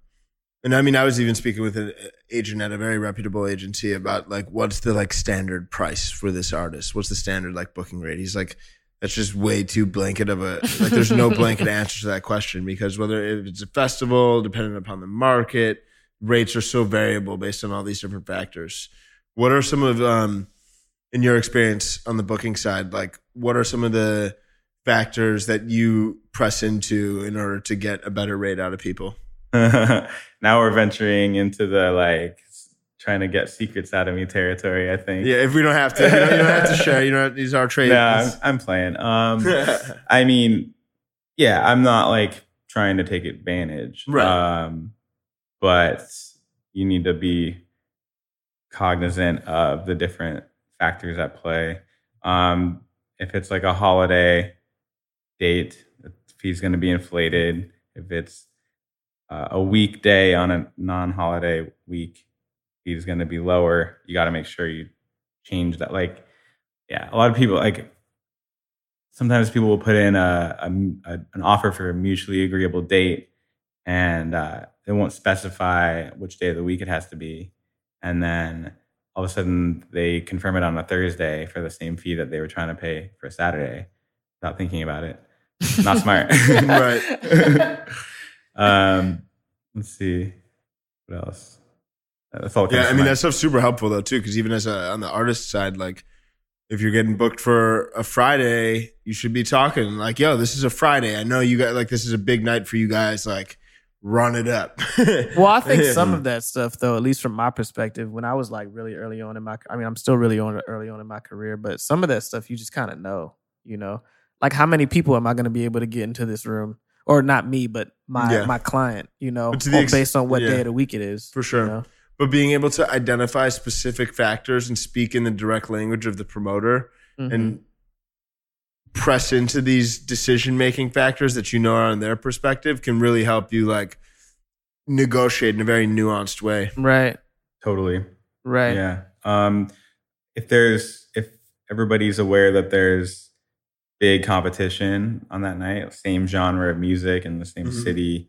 and I mean, I was even speaking with an agent at a very reputable agency about like what's the like standard price for this artist? What's the standard like booking rate? He's like, that's just way too blanket of a like. There's no blanket answer to that question because whether if it's a festival, depending upon the market, rates are so variable based on all these different factors. What are some of um in your experience on the booking side, like what are some of the factors that you press into in order to get a better rate out of people? now we're venturing into the like trying to get secrets out of me territory i think Yeah, if we don't have to, you don't, you don't have to share. You know, these are trade. no, I'm, I'm playing. Um, I mean, yeah, I'm not like trying to take advantage. Right. Um, but you need to be cognizant of the different factors at play. Um, if it's like a holiday date, the fee's going to be inflated. If it's uh, a weekday on a non-holiday week, fee's going to be lower. You got to make sure you change that. Like, yeah, a lot of people like sometimes people will put in a, a, a an offer for a mutually agreeable date, and uh, they won't specify which day of the week it has to be, and then all of a sudden they confirm it on a Thursday for the same fee that they were trying to pay for a Saturday without thinking about it. Not smart, Right. um, let's see what else. That's all. Yeah, I mean mind. that stuff's super helpful though too, because even as a on the artist side, like if you're getting booked for a Friday, you should be talking like, "Yo, this is a Friday. I know you got like this is a big night for you guys. Like, run it up." Well, I think some of that stuff, though, at least from my perspective, when I was like really early on in my, I mean, I'm still really on early on in my career, but some of that stuff you just kind of know, you know, like how many people am I going to be able to get into this room, or not me, but my Yeah. my client, you know, But to the or ex- based on what yeah. day of the week it is, For sure. you know? but being able to identify specific factors and speak in the direct language of the promoter Mhm. and press into these decision making factors that you know are on their perspective can really help you like negotiate in a very nuanced way. right, totally. right, Yeah. Um, if there's if everybody's aware that there's big competition on that night, same genre of music in the same Mhm. city,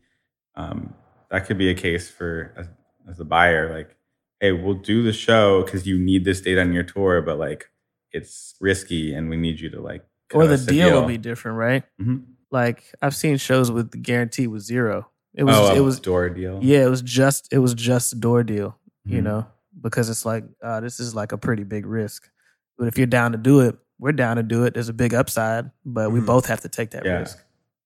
um, that could be a case for as, as a buyer, like, hey, we'll do the show because you need this date on your tour, but like it's risky and we need you to like or the deal, will be different, right? Mhm. Like I've seen shows with the guarantee was zero. It was oh, it was door deal. yeah, it was just it was just a door deal. you Mhm. know, because it's like uh, this is like a pretty big risk. But if you're down to do it, we're down to do it. There's a big upside, but we Mhm. both have to take that Yeah. risk.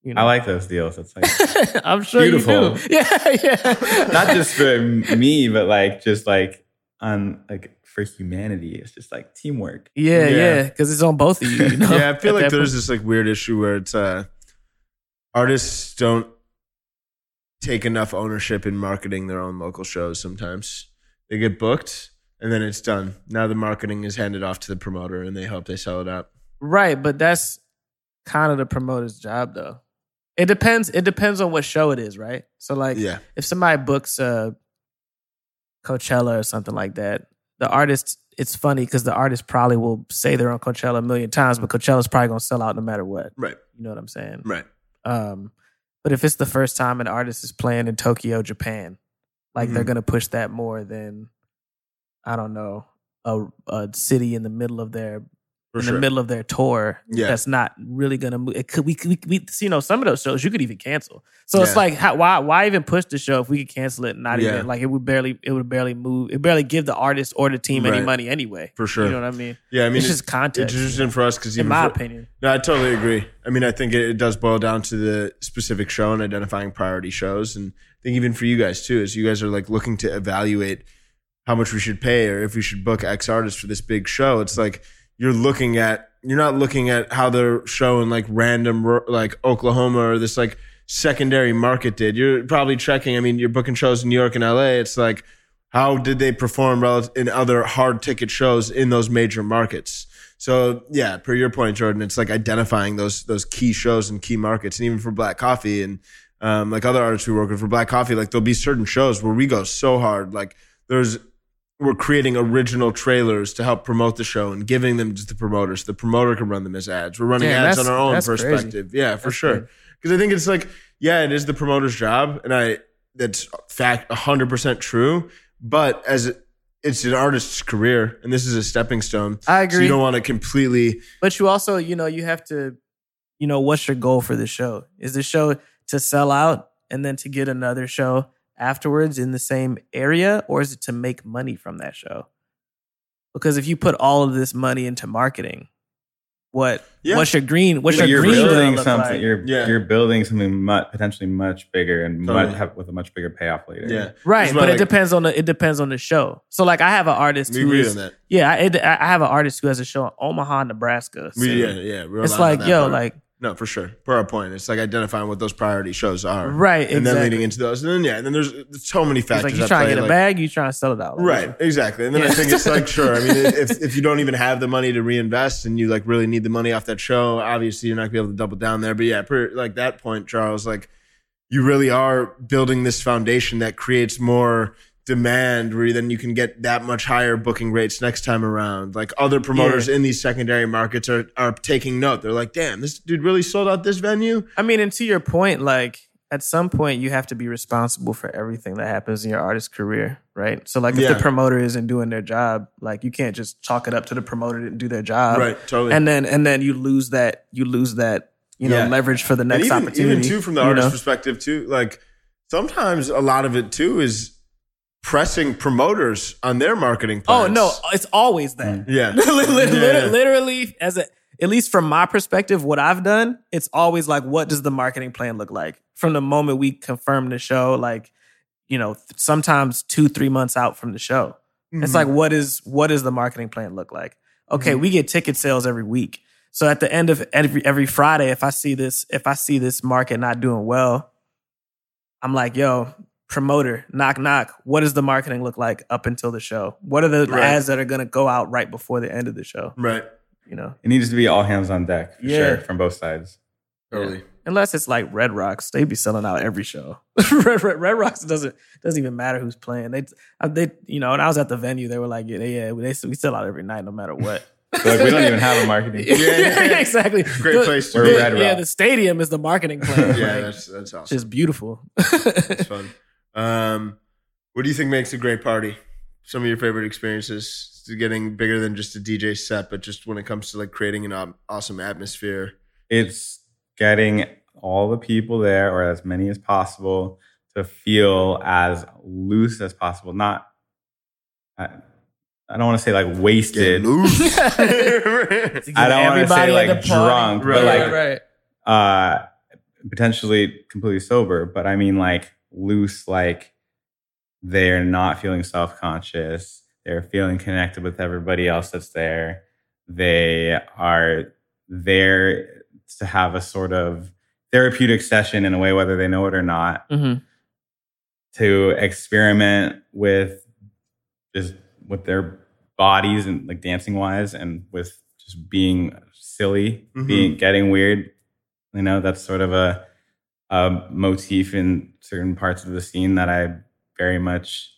You know? I like those deals. It's like I'm sure Beautiful. you do. Yeah, yeah. not just for me, but like just like on like for humanity. It's just like teamwork. Yeah, Yeah. yeah, because it's on both of you. you know? yeah, I feel At like there's point. this like weird issue where it's uh artists don't take enough ownership in marketing their own local shows sometimes. They get booked and then it's done. Now the marketing is handed off to the promoter and they hope they sell it out. right, but that's kind of the promoter's job, though. It depends. It depends on what show it is, right? So, like, Yeah. if somebody books a Coachella or something like that, the artist, it's funny because the artist probably will say they're on Coachella a million times, but Coachella's probably going to sell out no matter what. Right. You know what I'm saying? Right. Um, but if it's the first time an artist is playing in Tokyo, Japan, like they're Mhm. going to push that more than, I don't know, a, a city in the middle of their For in sure. the middle of their tour Yeah. that's not really gonna move. It could we, we, we you know some of those shows you could even cancel. So it's like how, why why even push the show if we could cancel it? And not Yeah. even like it would barely it would barely move. It barely give the artist or the team any money anyway. For sure. You know what I mean? Yeah, I mean, it's it's, just context. it's interesting for us because in my for- opinion. No, I totally agree. I mean, I think it, it does boil down to the specific show and identifying priority shows. And I think even for you guys too, is you guys are like looking to evaluate how much we should pay or if we should book X artist for this big show. It's like you're looking at, you're not looking at how they're showing like random, like Oklahoma or this like secondary market did. You're probably checking, I mean, you're booking shows in New York and LA. It's like, how did they perform rel- in other hard ticket shows in those major markets? So yeah, per your point, Jordan, it's like identifying those those key shows and key markets, and even for Black Coffee and um, like other artists we work with for Black Coffee, like there'll be certain shows where we go so hard, like there's we're creating original trailers to help promote the show and giving them to the promoters. The promoter can run them as ads. We're running Damn, ads on our own that's crazy. perspective. Yeah, for That's sure. Because I think it's like, yeah, it is the promoter's job, and I that's fact hundred percent true. But as it's an artist's career, and this is a stepping stone. I So agree. you don't want to completely But you also, you know, you have to, you know, what's your goal for the show? Is the show to sell out and then to get another show afterwards in the same area, or is it to make money from that show? Because if you put all of this money into marketing, what Yeah. what's your green? What's But your you're green building something. like? You're Yeah. you're building something mu- potentially much bigger and Totally. much, have, with a much bigger payoff later. yeah. Right, but why, it depends on the it depends on the show. So like I have an artist We who agree is on that. yeah, I, it, I have an artist who has a show in Omaha, Nebraska. We, So yeah, yeah. it's like yo, part. like no, for sure. Per our point, it's like identifying what those priority shows are, right, and then leading into those, and then yeah, and then there's, so many It's factors. like you at trying to play, get a bag, you're trying to sell it out. Like, Right, exactly. And then I think it's like, sure. I mean, if if you don't even have the money to reinvest and you like really need the money off that show, obviously you're not gonna be able to double down there. But yeah, per, like that point, Charles, like you really are building this foundation that creates more demand where then you can get that much higher booking rates next time around. Like other promoters in these secondary markets are are taking note. They're like, damn, this dude really sold out this venue. I mean, and to your point, like at some point you have to be responsible for everything that happens in your artist's career, right? So like if Yeah. the promoter isn't doing their job, like you can't just chalk it up to the promoter didn't do their job. right, totally. And then and then you lose that you lose that, you know, Yeah. leverage for the next and even, opportunity. Even too from the you artist know? perspective too, like sometimes a lot of it too is pressing promoters on their marketing plans. Oh no, it's always that. Yeah. literally, Yeah. literally, as a at least from my perspective, what I've done, it's always like, what does the marketing plan look like from the moment we confirm the show? Like, you know, th- sometimes two, three months out from the show. Mm-hmm. It's like, what is what does the marketing plan look like? Okay, we get ticket sales every week. So at the end of every every Friday, if I see this, if I see this market not doing well, I'm like, yo, promoter, knock knock. What does the marketing look like up until the show? What are the Right. ads that are gonna go out right before the end of the show? right. You know, It needs to be all hands on deck for Yeah. sure from both sides. Totally. unless it's like Red Rocks, they'd be selling out every show. Red, Red, Red Rocks doesn't doesn't even matter who's playing. They uh, they you know, when I was at the venue, they were like, yeah, they, yeah, they we sell out every night, no matter what. Like we don't even have a marketing. Yeah, yeah, yeah. exactly. Great The- place to We're be. Red yeah, Rock. the stadium is the marketing plan. Yeah, like, that's that's it's awesome. just beautiful. It's fun. Um, what do you think makes a great party? Some of your favorite experiences to getting bigger than just a DJ set, but just when it comes to like creating an awesome atmosphere. It's getting all the people there or as many as possible to feel as loose as possible. Not, I, I don't want to say like wasted. To I don't wanna say, like, the party. drunk, but, like, right. uh potentially completely sober but i mean like loose like they're not feeling self-conscious they're feeling connected with everybody else that's there they are there to have a sort of therapeutic session in a way whether they know it or not Mhm. to experiment with just with their bodies and like dancing wise and with just being silly Mhm. being getting weird you know that's sort of a a motif in certain parts of the scene that i very much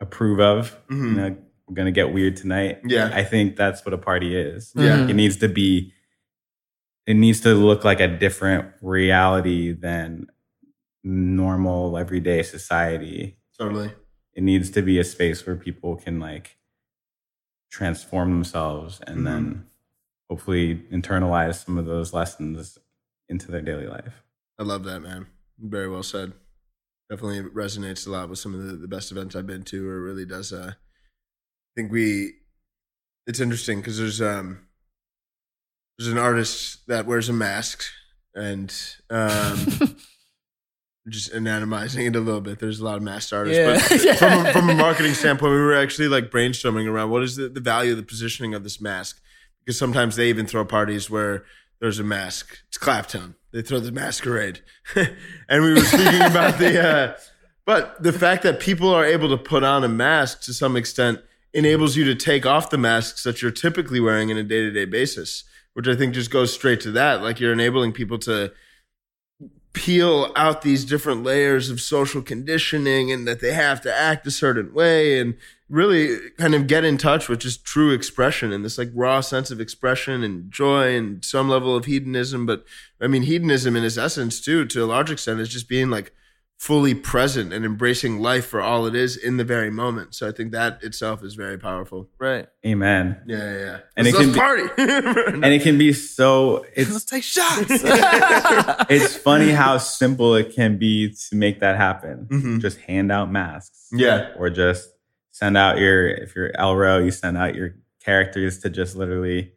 approve of Mhm. you know we're gonna get weird tonight Yeah. i think that's what a party is Yeah. Mhm. it needs to be it needs to look like a different reality than normal everyday society Totally. it needs to be a space where people can like transform themselves and Mhm. then hopefully internalize some of those lessons into their daily life. I love that, man. Very well said. Definitely resonates a lot with some of the, the best events I've been to, or it really does. Uh, I think we, it's interesting because there's um, there's an artist that wears a mask and um, just anonymizing it a little bit. There's a lot of masked artists, Yeah. but from a, from a marketing standpoint, we were actually like brainstorming around what is the, the value of the positioning of this mask because sometimes they even throw parties where there's a mask. It's Claptone. They throw the masquerade, and we were speaking about the. Uh, but the fact that people are able to put on a mask to some extent enables you to take off the masks that you're typically wearing in a day to day basis, which I think just goes straight to that. Like you're enabling people to peel out these different layers of social conditioning and that they have to act a certain way and really kind of get in touch with just true expression and this like raw sense of expression and joy and some level of hedonism. But I mean, hedonism in its essence, too, to a large extent, is just being like fully present and embracing life for all it is in the very moment. So I think that itself is very powerful. Right. Amen. Yeah, yeah. yeah. And Let's, it can be- party. And it can be so Let's it's take shots. it's funny how simple it can be to make that happen. Mhm. Just hand out masks. Yeah. Or just send out your if you're Elrow, you send out your characters to just literally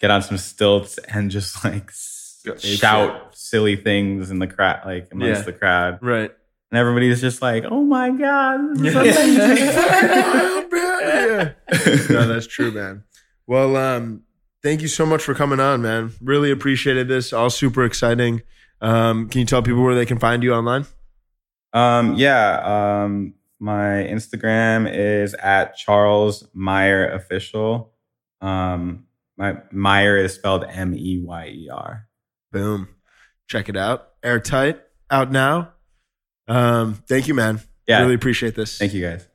get on some stilts and just like s- Go ape shout silly things in the crowd like amongst Yeah. the crowd. right. And everybody's just like, oh my God. Yeah. yeah. no, that's true, man. Well, um, thank you so much for coming on, man. Really appreciated this. All super exciting. Um, can you tell people where they can find you online? Um, yeah. Um, my Instagram is at Charles Meyer Official. Um, my Meyer is spelled M E Y E R. Boom. Check it out. Airtight out now. Um, thank you, man. Yeah. Really appreciate this. Thank you guys.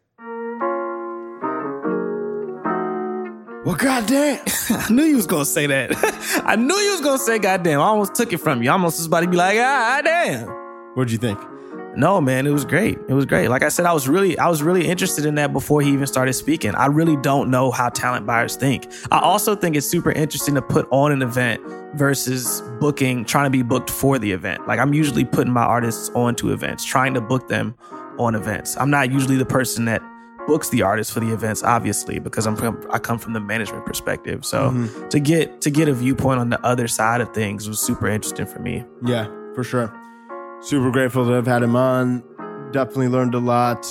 Well, goddamn. I knew you was gonna say that. I knew you was gonna say goddamn. I almost took it from you. I almost was about to be like, ah damn. What'd you think? No, man, it was great. It was great. Like I said, I was really, I was really interested in that before he even started speaking. I really don't know how talent buyers think. I also think it's super interesting to put on an event versus booking, trying to be booked for the event. Like I'm usually putting my artists onto events, trying to book them on events. I'm not usually the person that books the artists for the events, obviously, because I'm from, I come from the management perspective. So Mhm. to get to get a viewpoint on the other side of things was super interesting for me. Yeah, for sure. Super grateful to have had him on. Definitely learned a lot.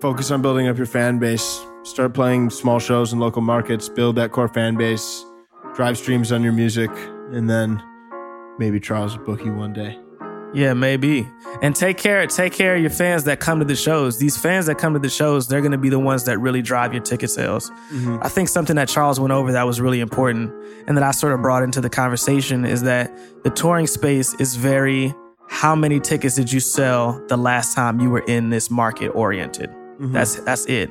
Focus on building up your fan base. Start playing small shows in local markets. Build that core fan base. Drive streams on your music, and then maybe Charles will book you one day. Yeah, maybe. And take care, take care of your fans that come to the shows. These fans that come to the shows, they're going to be the ones that really drive your ticket sales. Mm-hmm. I think something that Charles went over that was really important and that I sort of brought into the conversation is that the touring space is very how many tickets did you sell the last time you were in this market oriented? Mm-hmm. That's that's it.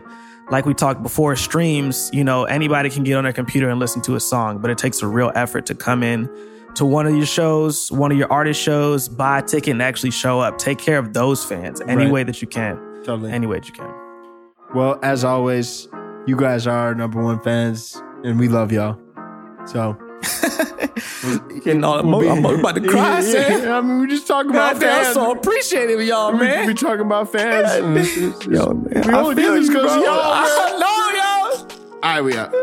Like we talked before, streams, you know, anybody can get on their computer and listen to a song, but it takes a real effort to come in to one of your shows, one of your artist shows, buy a ticket and actually show up. Take care of those fans any Right. way that you can. Totally. Any way that you can. well, as always, you guys are our number one fans, and we love y'all. So. Getting all we'll be- I'm about to cry, Yeah, Sam. yeah, I mean, we just talking about Goddamn, I'm fans. so appreciative of y'all, we, man. we talking about fans. and it's- it's- Yo, man. We I only do feel this you, 'cause bro. y'all. I know, y'all. All right, we out.